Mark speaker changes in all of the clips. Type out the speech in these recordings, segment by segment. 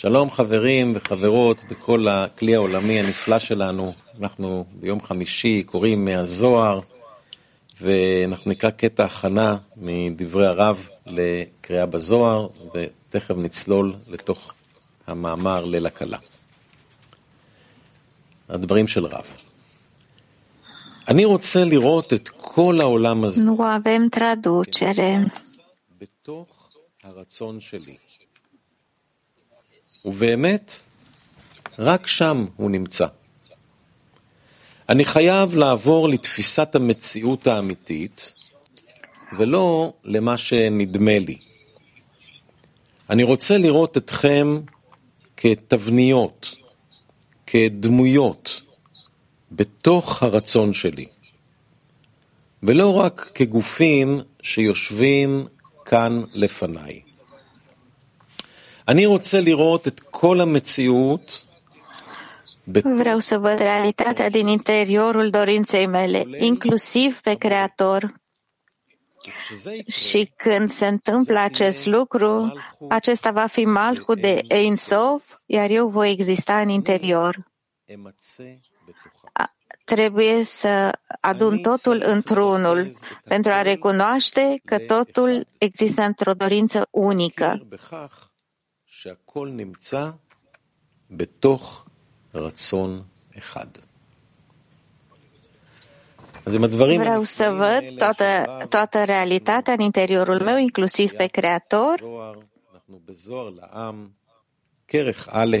Speaker 1: שלום חברים וחברות בכל הכלי העולמי הנפלא שלנו. אנחנו ביום חמישי קוראים מהזוהר ואנחנו נקרא קטע הכנה מדברי הרב לקריאה בזוהר ותכף נצלול לתוך המאמר ליל הכלה. הדברים של רב. אני רוצה לראות את כל העולם הזה
Speaker 2: Nu avem traducere.
Speaker 1: בתוך הרצון שלי. ובאמת, רק שם הוא נמצא. אני חייב לעבור לתפיסת המציאות האמיתית, ולא למה שנדמה לי. אני רוצה לראות אתכם כתבניות, כדמויות, בתוך הרצון שלי, ולא רק כגופים שיושבים כאן לפניי.
Speaker 2: Vreau să văd realitatea din interiorul dorinței mele, inclusiv pe Creator. Și când se întâmplă acest lucru, acesta va fi Malhu de Ein Sof, iar eu voi exista în interior. A- Trebuie să adun totul într-unul pentru a recunoaște că totul există într-o dorință unică.
Speaker 1: בכך שהכל נמצא בתוך רצון אחד. אז עם הדברים
Speaker 2: Vreau să
Speaker 1: הנפלאים
Speaker 2: văd
Speaker 1: האלה
Speaker 2: toată,
Speaker 1: של הרב,
Speaker 2: toată realitatea în interiorul meu, inclusiv pe Creator,
Speaker 1: זוהר, אנחנו בזוהר לעם, כרך א',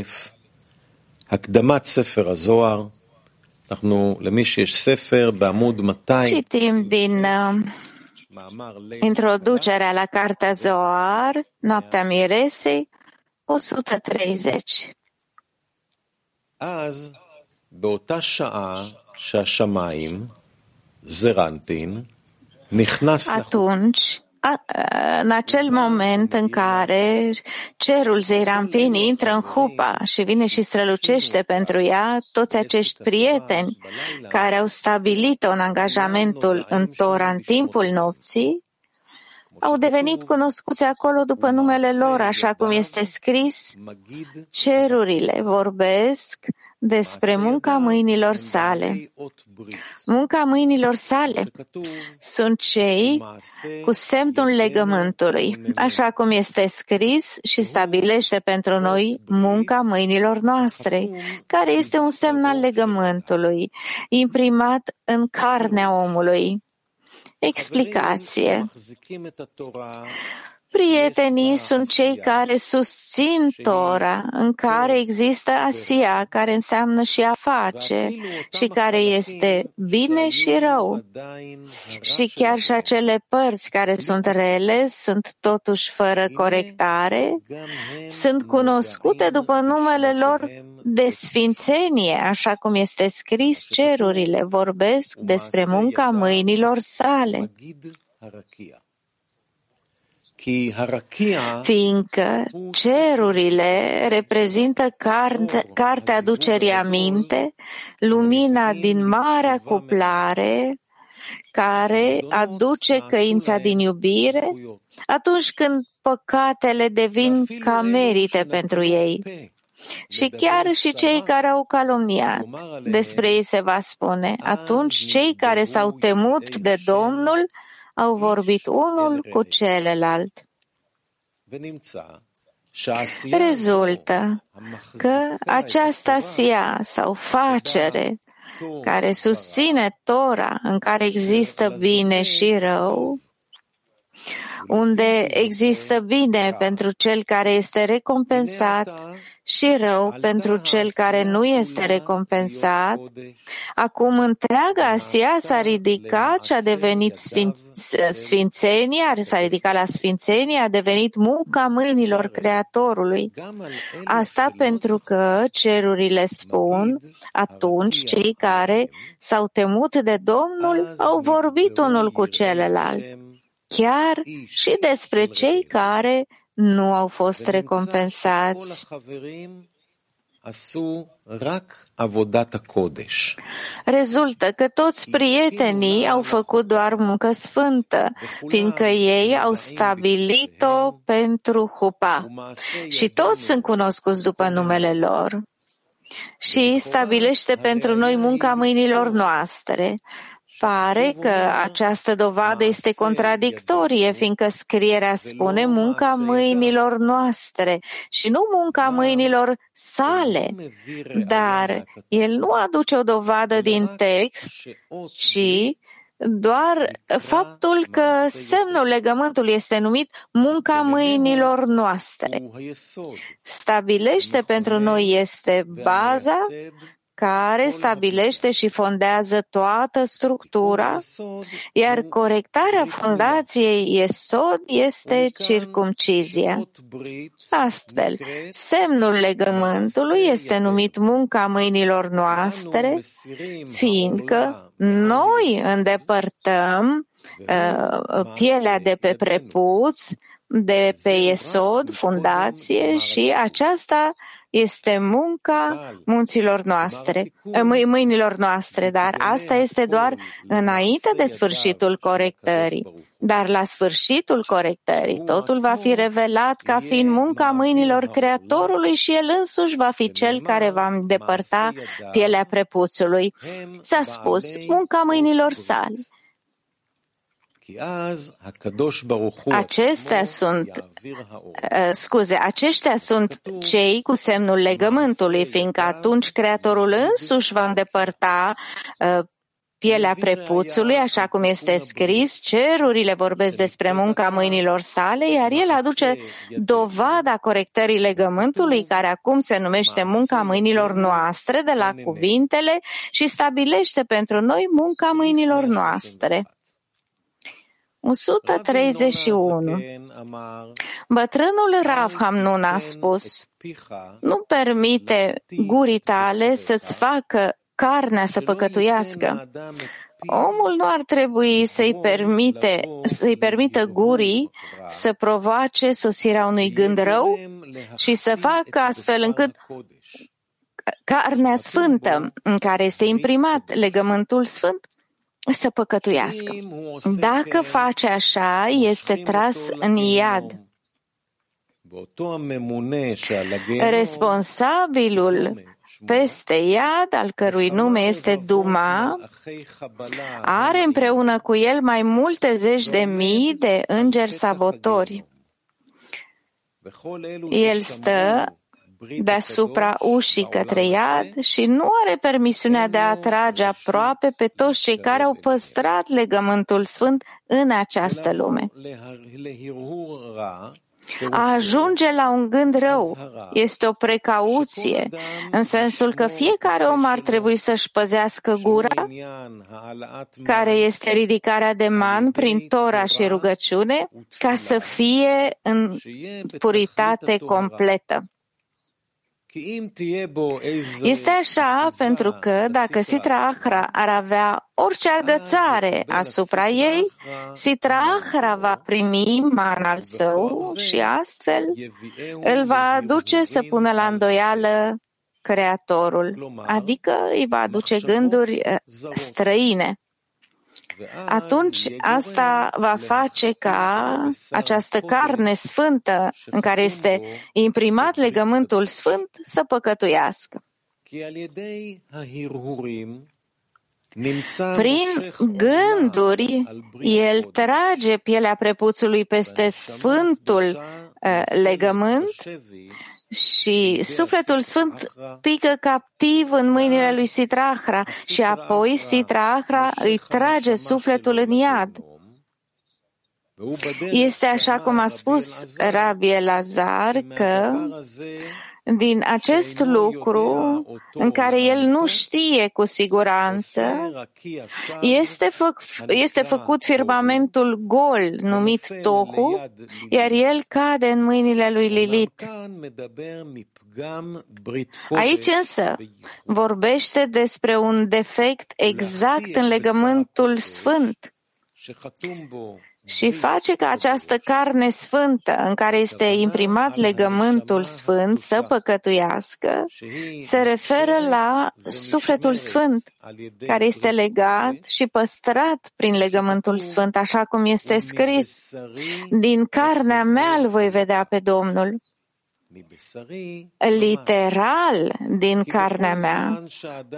Speaker 1: הקדמת ספר הזוהר, אנחנו, למי שיש ספר, בעמוד 200,
Speaker 2: citim din uh,
Speaker 1: מאמר ליל
Speaker 2: introducerea la Cartea Zoar, Noaptea Miresei, 130.
Speaker 1: אז באותה שעה שהשמיים, זרנטין, נכנס לחוץ.
Speaker 2: Atunci, a, a, în acel moment în care cerul Zeirampin intră în hupa și vine și strălucește pentru ea, toți acești prieteni care au stabilit-o în angajamentul în Tora în timpul nopții, au devenit cunoscuți acolo după numele lor, așa cum este scris, cerurile vorbesc despre munca mâinilor sale. Munca mâinilor sale sunt cei cu semnul legământului, așa cum este scris și stabilește pentru noi munca mâinilor noastre, care este un semn al legământului, imprimat în carnea omului. Explicație. Prietenii sunt cei care susțin Tora, în care există Asia, care înseamnă și a face, și care este bine și rău. Și chiar și acele părți care sunt rele, sunt totuși fără corectare, sunt cunoscute după numele lor de sfințenie, așa cum este scris cerurile, vorbesc despre munca mâinilor sale fiindcă cerurile reprezintă carte, cartea aducerii aminte, lumina din marea cuplare, care aduce căința din iubire, atunci când păcatele devin ca merite pentru ei. Și chiar și cei care au calomniat, despre ei se va spune, atunci cei care s-au temut de Domnul au vorbit unul cu celălalt. Rezultă că această sia sau facere care susține Tora, în care există bine și rău, unde există bine pentru cel care este recompensat și rău pentru cel care nu este recompensat, acum întreaga Asia s-a ridicat și a devenit sfin, sfințenia, s-a ridicat la sfințenie, a devenit munca mâinilor Creatorului. Asta pentru că cerurile spun, atunci cei care s-au temut de Domnul au vorbit unul cu celălalt, chiar și despre cei care nu au fost recompensați. Rezultă că toți prietenii au făcut doar muncă sfântă, fiindcă ei au stabilit-o pentru hupa. Și toți sunt cunoscuți după numele lor. Și stabilește pentru noi munca mâinilor noastre pare că această dovadă este contradictorie, fiindcă scrierea spune munca mâinilor noastre și nu munca mâinilor sale. Dar el nu aduce o dovadă din text, ci doar faptul că semnul legământului este numit munca mâinilor noastre. Stabilește pentru noi este baza care stabilește și fondează toată structura, iar corectarea fundației Esod este circumcizia. Astfel, semnul legământului este numit munca mâinilor noastre, fiindcă noi îndepărtăm uh, pielea de pe prepuț, de pe Esod, fundație, și aceasta este munca munților noastre, mâinilor noastre, dar asta este doar înainte de sfârșitul corectării. Dar la sfârșitul corectării, totul va fi revelat ca fiind munca mâinilor Creatorului și El însuși va fi Cel care va îndepărta pielea prepuțului. S-a spus, munca mâinilor sale. Acestea sunt, uh, scuze, aceștia sunt cei cu semnul legământului, fiindcă atunci Creatorul însuși va îndepărta uh, pielea prepuțului, așa cum este scris, cerurile vorbesc despre munca mâinilor sale, iar el aduce dovada corectării legământului, care acum se numește munca mâinilor noastre, de la cuvintele și stabilește pentru noi munca mâinilor noastre. 131. Bătrânul Rav Hamnun a spus, nu permite gurii tale să-ți facă carnea să păcătuiască. Omul nu ar trebui să-i, permite, să-i permită gurii să provoace sosirea unui gând rău și să facă astfel încât carnea sfântă în care este imprimat legământul sfânt să păcătuiască. Dacă face așa, este tras în iad. Responsabilul peste iad, al cărui nume este Duma, are împreună cu el mai multe zeci de mii de îngeri sabotori. El stă deasupra ușii către iad și nu are permisiunea de a atrage aproape pe toți cei care au păstrat legământul sfânt în această lume. A ajunge la un gând rău. Este o precauție, în sensul că fiecare om ar trebui să-și păzească gura, care este ridicarea de man prin Tora și rugăciune, ca să fie în puritate completă. Este așa pentru că dacă Sitra Ahra ar avea orice agățare asupra ei, Sitra Ahra va primi man al său și astfel îl va aduce să pună la îndoială Creatorul, adică îi va aduce gânduri eh, străine atunci asta va face ca această carne sfântă în care este imprimat legământul sfânt să păcătuiască. Prin gânduri, el trage pielea prepuțului peste sfântul uh, legământ și sufletul sfânt pică captiv în mâinile lui Sitrahra și apoi Sitrahra. Îi trage sufletul în iad. Este așa cum a spus Rabbi Elazar că din acest lucru în care el nu știe cu siguranță, este, fă, este făcut firmamentul gol numit Tohu, iar el cade în mâinile lui Lilit. Aici însă vorbește despre un defect exact în legământul sfânt și face ca această carne sfântă în care este imprimat legământul sfânt să păcătuiască, se referă la sufletul sfânt, care este legat și păstrat prin legământul sfânt, așa cum este scris. Din carnea mea îl voi vedea pe Domnul literal din carnea mea,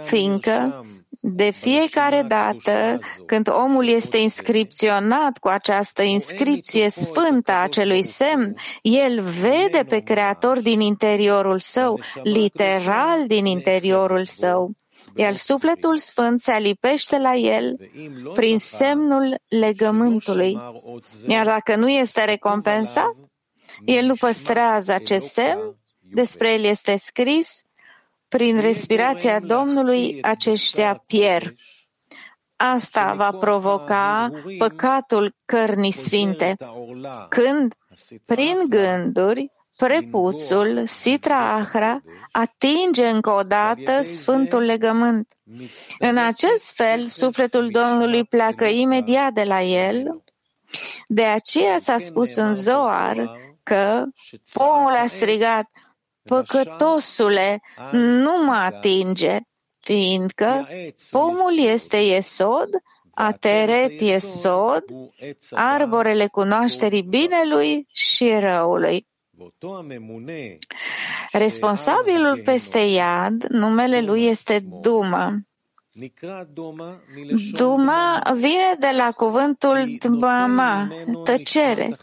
Speaker 2: fiindcă de fiecare dată când omul este inscripționat cu această inscripție sfântă a acelui semn, el vede pe Creator din interiorul său, literal din interiorul său, iar sufletul sfânt se alipește la el prin semnul legământului. Iar dacă nu este recompensat, el nu păstrează acest semn, despre el este scris, prin respirația Domnului aceștia pierd. Asta va provoca păcatul cărnii sfinte, când, prin gânduri, prepuțul, Sitra Ahra, atinge încă o dată Sfântul Legământ. În acest fel, sufletul Domnului pleacă imediat de la el. De aceea s-a spus în Zoar că pomul a strigat, păcătosule, nu mă atinge, fiindcă pomul este Iesod, Ateret Iesod, arborele cunoașterii binelui și răului. Responsabilul peste iad, numele lui este Duma. Duma vine de la cuvântul dmama, tăcere,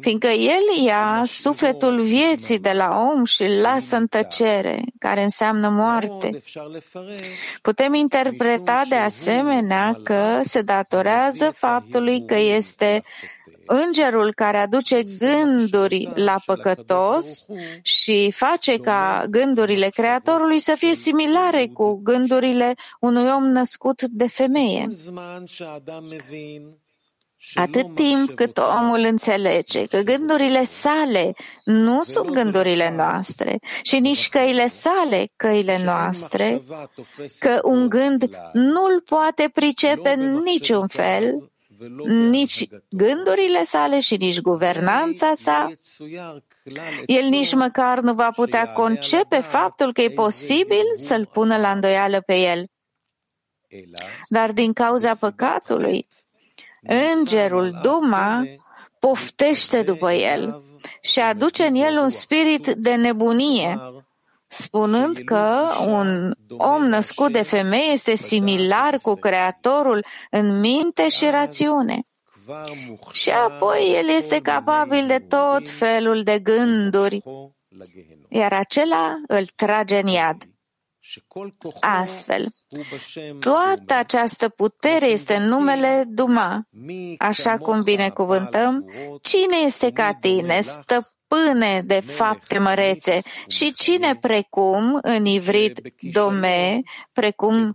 Speaker 2: fiindcă el ia sufletul vieții de la om și îl lasă în tăcere, care înseamnă moarte. Putem interpreta de asemenea că se datorează faptului că este îngerul care aduce gânduri la păcătos și face ca gândurile Creatorului să fie similare cu gândurile unui om născut de femeie. Atât timp cât omul înțelege că gândurile sale nu sunt gândurile noastre și nici căile sale căile noastre, că un gând nu-l poate pricepe în niciun fel, nici gândurile sale și nici guvernanța sa. El nici măcar nu va putea concepe faptul că e posibil să-l pună la îndoială pe el. Dar din cauza păcatului, îngerul Duma poftește după el și aduce în el un spirit de nebunie, spunând că un om născut de femeie este similar cu Creatorul în minte și rațiune. Și apoi el este capabil de tot felul de gânduri, iar acela îl trage în iad. Astfel, toată această putere este în numele Duma, așa cum binecuvântăm, cine este ca tine, stăpân stăpâne de fapte mărețe. și cine precum, în ivrit, dome, precum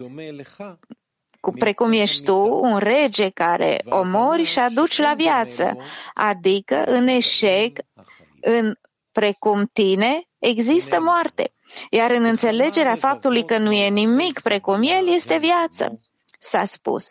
Speaker 2: precum ești tu, un rege care omori și aduci la viață, adică în eșec, în precum tine, există moarte, iar în înțelegerea faptului că nu e nimic precum el, este viață s-a spus.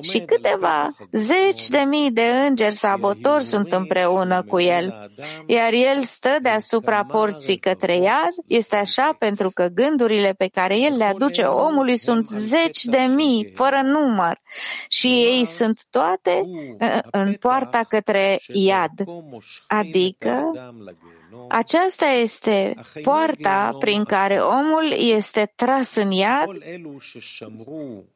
Speaker 2: Și câteva zeci de mii de îngeri sabotori sunt împreună cu el, iar el stă deasupra porții către iad, este așa pentru că gândurile pe care el le aduce omului sunt zeci de mii, fără număr, și ei sunt toate în poarta către iad, adică aceasta este poarta prin care omul este tras în iad,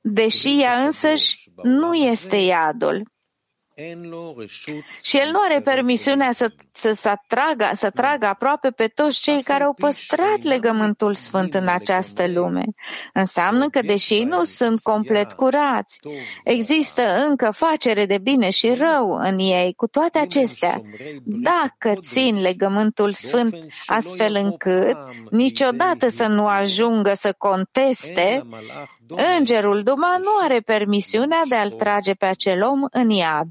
Speaker 2: deși ea însăși nu este iadul. Și el nu are permisiunea să, să, să, tragă, să tragă aproape pe toți cei care au păstrat legământul sfânt în această lume. Înseamnă că, deși ei nu sunt complet curați, există încă facere de bine și rău în ei. Cu toate acestea, dacă țin legământul sfânt astfel încât niciodată să nu ajungă să conteste, Îngerul Duma nu are permisiunea de a-l trage pe acel om în iad.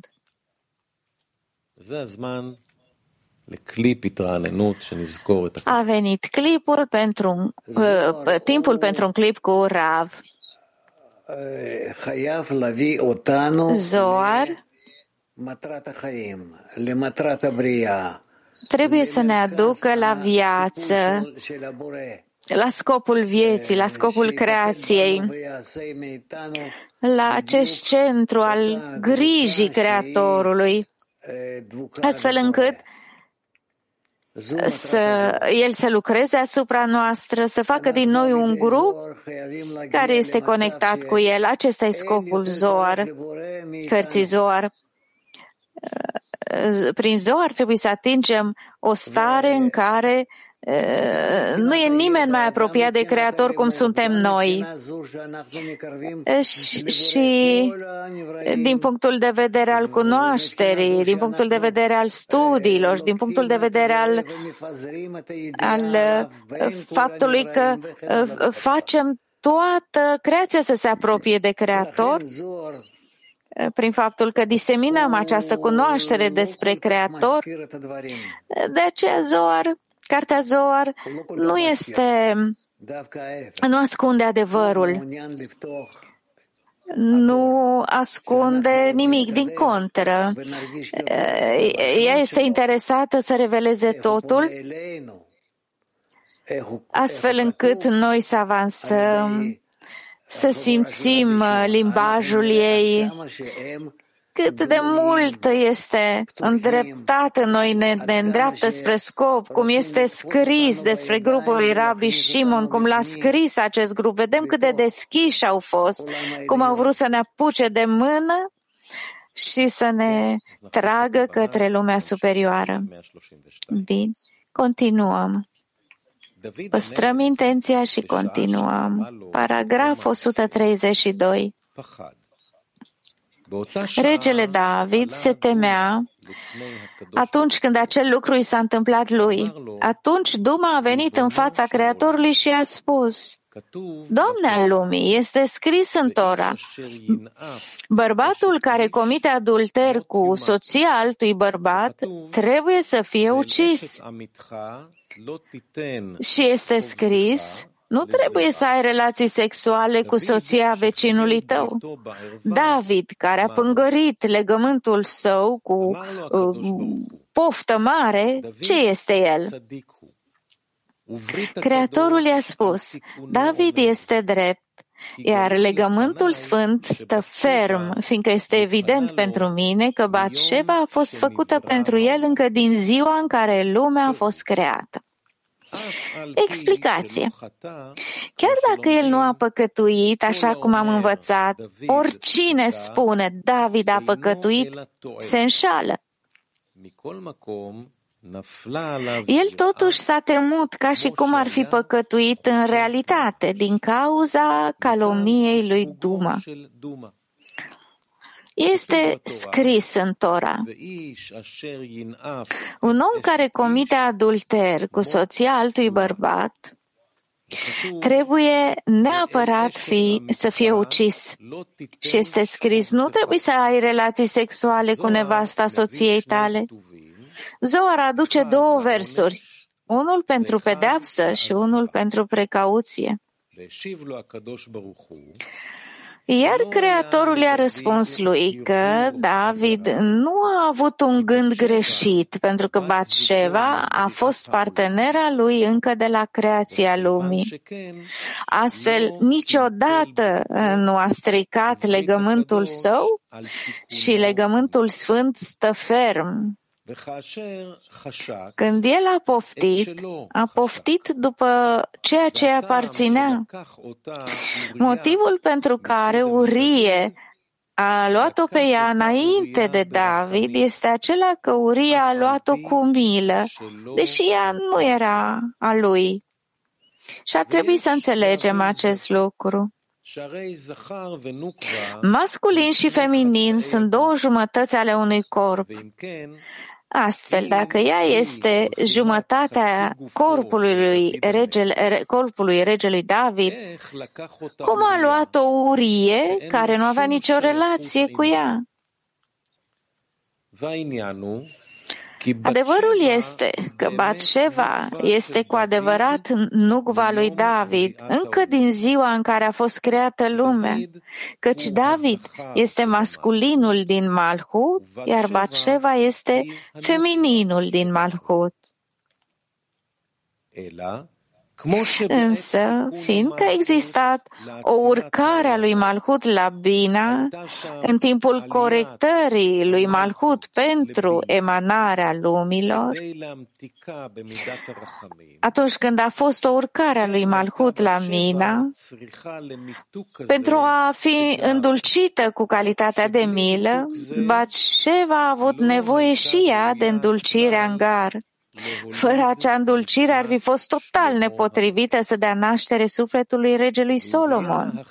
Speaker 2: A venit clipul pentru, uh, timpul pentru un clip cu Rav. Zoar. trebuie să ne aducă la viață, la scopul vieții, la scopul creației, la acest centru al grijii Creatorului, astfel încât să, el să lucreze asupra noastră, să facă din noi un grup care este conectat cu el. Acesta e scopul Zoar, cărții Zoar. Prin Zoar trebuie să atingem o stare în care nu e nimeni mai apropiat de Creator cum suntem noi. Și din punctul de vedere al cunoașterii, din punctul de vedere al studiilor, din punctul de vedere al, al faptului că facem toată creația să se apropie de Creator, prin faptul că diseminăm această cunoaștere despre Creator, de aceea Zoar Cartea Zoar nu este, nu ascunde adevărul, nu ascunde nimic, din contră. Ea este interesată să reveleze totul, astfel încât noi să avansăm, să simțim limbajul ei, cât de mult este îndreptat în noi, ne, ne îndreaptă spre scop, cum este scris despre grupul lui Rabbi Shimon, cum l-a scris acest grup. Vedem cât de deschiși au fost, cum au vrut să ne apuce de mână și să ne tragă către lumea superioară. Bine, continuăm. Păstrăm intenția și continuăm. Paragraf 132. Regele David se temea atunci când acel lucru i s-a întâmplat lui. Atunci Duma a venit în fața Creatorului și a spus, Domne al lumii, este scris în Tora, bărbatul care comite adulter cu soția altui bărbat trebuie să fie ucis. Și este scris, nu trebuie să ai relații sexuale cu soția vecinului tău. David, care a pângărit legământul său cu uh, poftă mare, ce este el? Creatorul i-a spus, David este drept, iar legământul sfânt stă ferm, fiindcă este evident pentru mine că Batșeva a fost făcută pentru el încă din ziua în care lumea a fost creată. Explicație. Chiar dacă el nu a păcătuit, așa cum am învățat, oricine spune David a păcătuit, se înșală. El totuși s-a temut ca și cum ar fi păcătuit în realitate din cauza calomniei lui Duma este scris în Tora. Un om care comite adulter cu soția altui bărbat trebuie neapărat fi, să fie ucis. Și este scris, nu trebuie să ai relații sexuale cu nevasta soției tale. Zoar aduce două versuri, unul pentru pedeapsă și unul pentru precauție. Iar Creatorul i-a răspuns lui că David nu a avut un gând greșit, pentru că Batșeva a fost partenera lui încă de la creația lumii. Astfel, niciodată nu a stricat legământul său și legământul sfânt stă ferm când el a poftit, a poftit după ceea ce aparținea. Motivul pentru care Urie a luat-o pe ea înainte de David este acela că Urie a luat-o cu milă, deși ea nu era a lui. Și ar trebui să înțelegem acest lucru. Masculin și feminin sunt două jumătăți ale unui corp. Astfel, dacă ea este jumătatea corpului, regele, corpului regelui David, cum a luat o urie care nu avea nicio relație cu ea? Adevărul este că Batșeva este cu adevărat nugva lui David încă din ziua în care a fost creată lumea, căci David este masculinul din Malhut, iar Batșeva este femininul din Malhut. Însă, fiindcă a existat o urcare a lui Malhut la Bina în timpul corectării lui Malhut pentru emanarea lumilor, atunci când a fost o urcare a lui Malhut la Mina, pentru a fi îndulcită cu calitatea de milă, Batșeva a avut nevoie și ea de îndulcirea în gar. Fără acea îndulcire ar fi fost total nepotrivită să dea naștere sufletului regelui Solomon.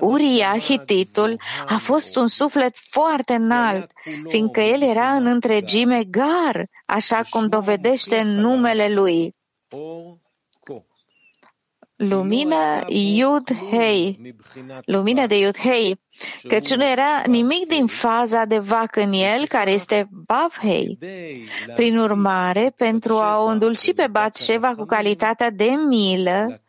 Speaker 2: Uria, Hititul, a fost un suflet foarte înalt, fiindcă el era în întregime gar, așa cum dovedește numele lui lumină Yud Hei, lumină de Yud Hei, căci nu era nimic din faza de vac în el, care este Bav Hei. Prin urmare, pentru a o îndulci pe Batșeva cu calitatea de milă,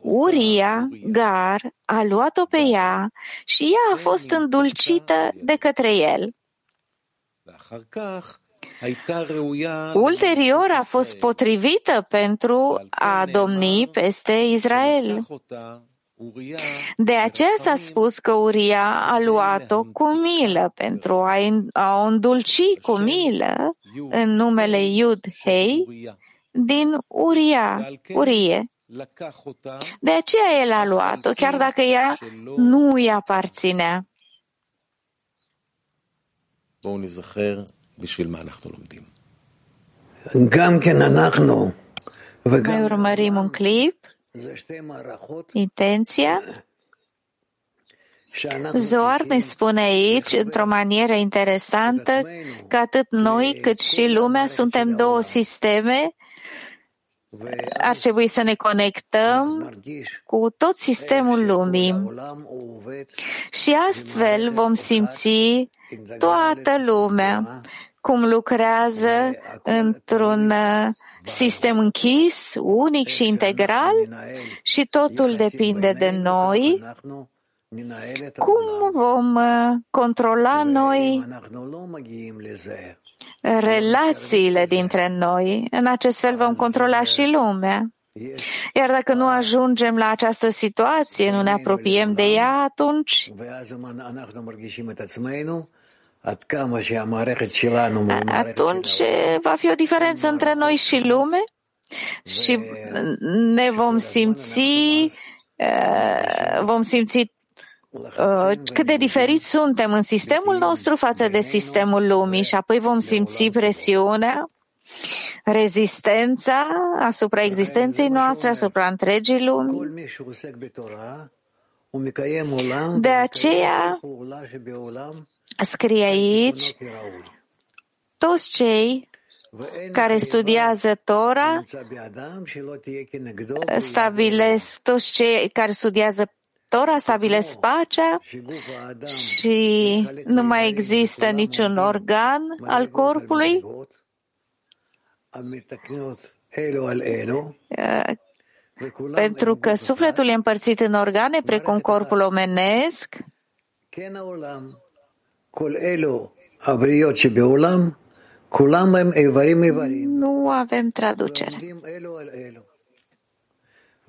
Speaker 2: Uria, Gar, a luat-o pe ea și ea a fost îndulcită de către el. Ulterior a fost potrivită pentru a domni peste Israel. De aceea s-a spus că Uria a luat-o cu milă pentru a o îndulci cu milă în numele Iud Hei din Uria, Urie. De aceea el a luat-o, chiar dacă ea nu îi aparținea.
Speaker 1: בשביל מה אנחנו לומדים.
Speaker 2: Mai urmărim un clip. Intenția. Zoar ne spune aici, într-o manieră interesantă, că atât noi cât și lumea suntem două sisteme ar trebui să ne conectăm cu tot sistemul lumii și astfel vom simți toată lumea cum lucrează într-un uh, sistem închis, unic și integral și totul depinde de noi. Cum vom uh, controla noi relațiile dintre noi? În acest fel vom controla și lumea. Iar dacă nu ajungem la această situație, nu ne apropiem de ea, atunci atunci va fi o diferență între noi și lume? Și ne vom simți vom simți cât de diferit suntem în sistemul nostru față de sistemul lumii și apoi vom simți presiunea, rezistența asupra existenței noastre, asupra întregii lumi. De aceea, scrie aici, toți cei care studiază Tora stabilesc, toți cei care studiază Tora stabilesc pacea și nu mai există niciun organ al corpului. Pentru că sufletul e împărțit în organe precum corpul omenesc nu avem traducere.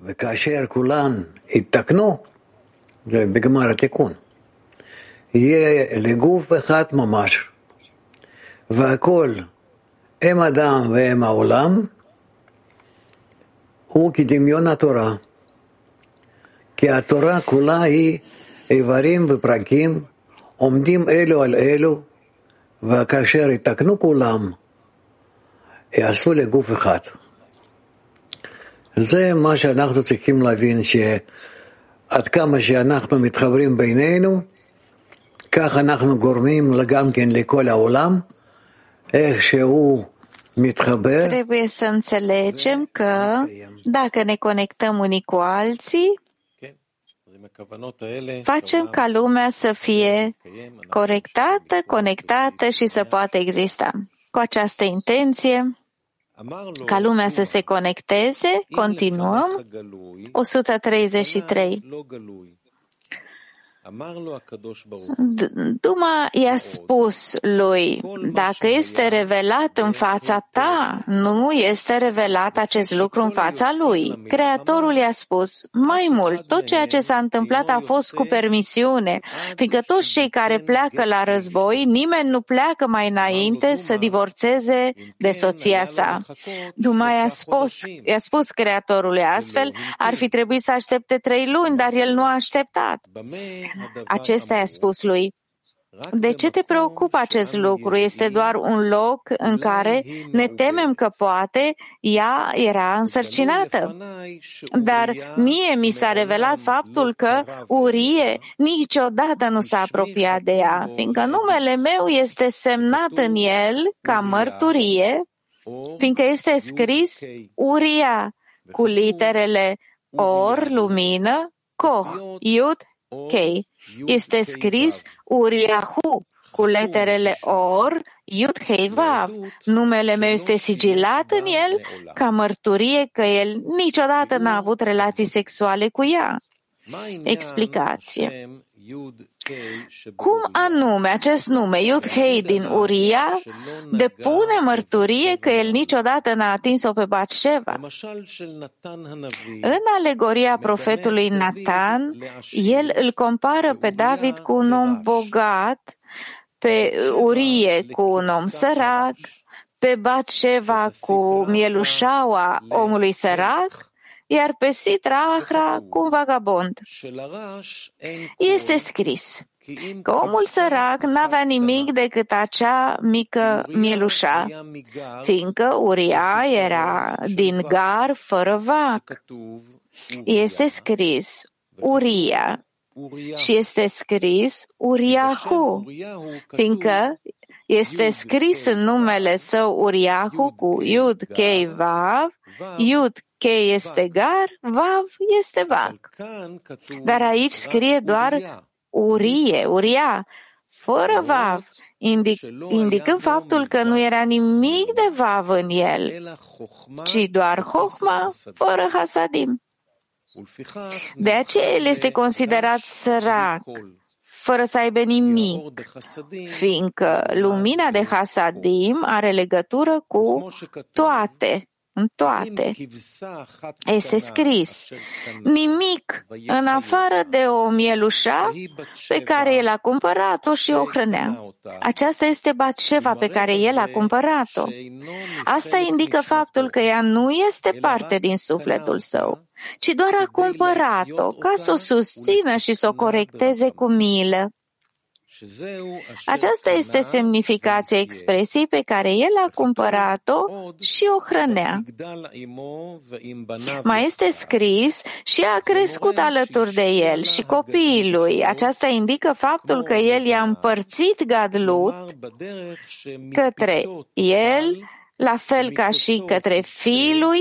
Speaker 3: וכאשר כולן יתקנו, בגמר התיקון, יהיה לגוף אחד ממש, והכל אם אדם ואם העולם, הוא כדמיון התורה. כי התורה כולה היא איברים ופרקים עומדים אלו על אלו, וכאשר יתקנו כולם, יעשו לגוף אחד. זה מה שאנחנו צריכים להבין, שעד כמה שאנחנו מתחברים בינינו, כך אנחנו גורמים גם כן לכל העולם, איך שהוא מתחבר.
Speaker 2: Trebuie să înțelegem că dacă ne conectăm unii cu alții, Facem ca lumea să fie corectată, conectată și să poată exista. cu această intenție ca lumea să se conecteze, continuăm. 133. Duma i-a spus lui, dacă este revelat în fața ta, nu este revelat acest lucru în fața lui. Creatorul i-a spus, mai mult, tot ceea ce s-a întâmplat a fost cu permisiune, fiindcă toți cei care pleacă la război, nimeni nu pleacă mai înainte să divorțeze de soția sa. Duma i-a spus, i-a spus Creatorului astfel, ar fi trebuit să aștepte trei luni, dar el nu a așteptat. Acesta i-a spus lui, de ce te preocupă acest lucru? Este doar un loc în care ne temem că poate ea era însărcinată. Dar mie mi s-a revelat faptul că Urie niciodată nu s-a apropiat de ea, fiindcă numele meu este semnat în el ca mărturie, fiindcă este scris Uria cu literele Or, lumină, Koh, Iud, K. Este scris Uriahu cu leterele Or, Yud Hei Vav. Numele meu este sigilat în el ca mărturie că el niciodată n-a avut relații sexuale cu ea. Explicație. Cum anume acest nume, Yud Hei din Uria, depune mărturie că el niciodată n-a atins-o pe Batșeva? În alegoria profetului Nathan, el îl compară pe David cu un om bogat, pe Urie cu un om sărac, pe Batșeva cu mielușaua omului sărac iar pe Sitra Ahra cu un vagabond. Este scris că omul sărac n-avea nimic decât acea mică mielușa, fiindcă Uria era din gar fără vac. Este scris Uria. Și este scris Uriahu, fiindcă este scris în numele său Uriahu cu Iud Kei Vav, Iud Che este gar, Vav este vac. Dar aici scrie doar Urie, Uria, fără Vav, indic, indicând faptul că nu era nimic de Vav în el, ci doar Hochma fără Hasadim. De aceea el este considerat sărac, fără să aibă nimic, fiindcă lumina de Hasadim are legătură cu toate în toate. Este scris, nimic în afară de o mielușa pe care el a cumpărat-o și o hrănea. Aceasta este Batșeva pe care el a cumpărat-o. Asta indică faptul că ea nu este parte din sufletul său, ci doar a cumpărat-o ca să o susțină și să o corecteze cu milă. Aceasta este semnificația expresiei pe care el a cumpărat-o și o hrănea. Mai este scris și a crescut alături de el și copiii lui. Aceasta indică faptul că el i-a împărțit gadlut către el, la fel ca și către fiii lui,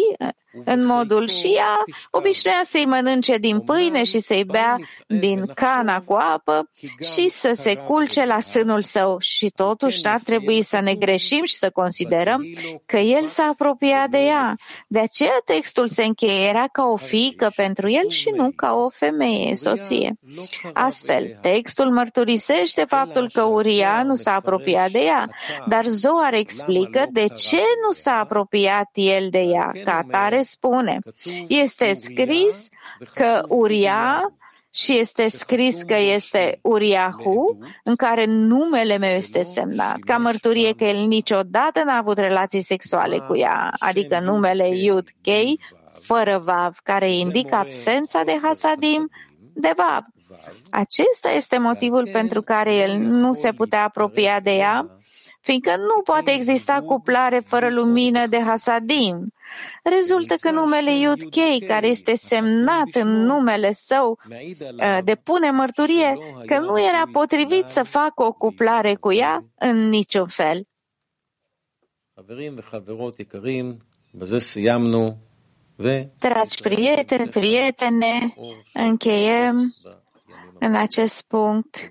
Speaker 2: în modul și ea obișnuia să-i mănânce din pâine și să-i bea din cana cu apă și să se culce la sânul său. Și totuși n-ar trebui să ne greșim și să considerăm că el s-a apropiat de ea. De aceea textul se încheie era ca o fiică pentru el și nu ca o femeie, soție. Astfel, textul mărturisește faptul că Uria nu s-a apropiat de ea, dar Zoar explică de ce nu s-a apropiat el de ea. Ca atare spune, este scris că Uria și este scris că este Uriahu, în care numele meu este semnat, ca mărturie că el niciodată n-a avut relații sexuale cu ea, adică numele Yud Kei, fără Vav, care indică absența de Hasadim de Vav. Acesta este motivul pentru care el nu se putea apropia de ea, fiindcă nu poate exista cuplare fără lumină de Hasadim. Rezultă că numele Iud Kei, care este semnat în numele său, uh, depune mărturie că nu era potrivit să facă o cuplare cu ea în niciun fel. Dragi prieteni, prietene, încheiem în acest punct.